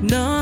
너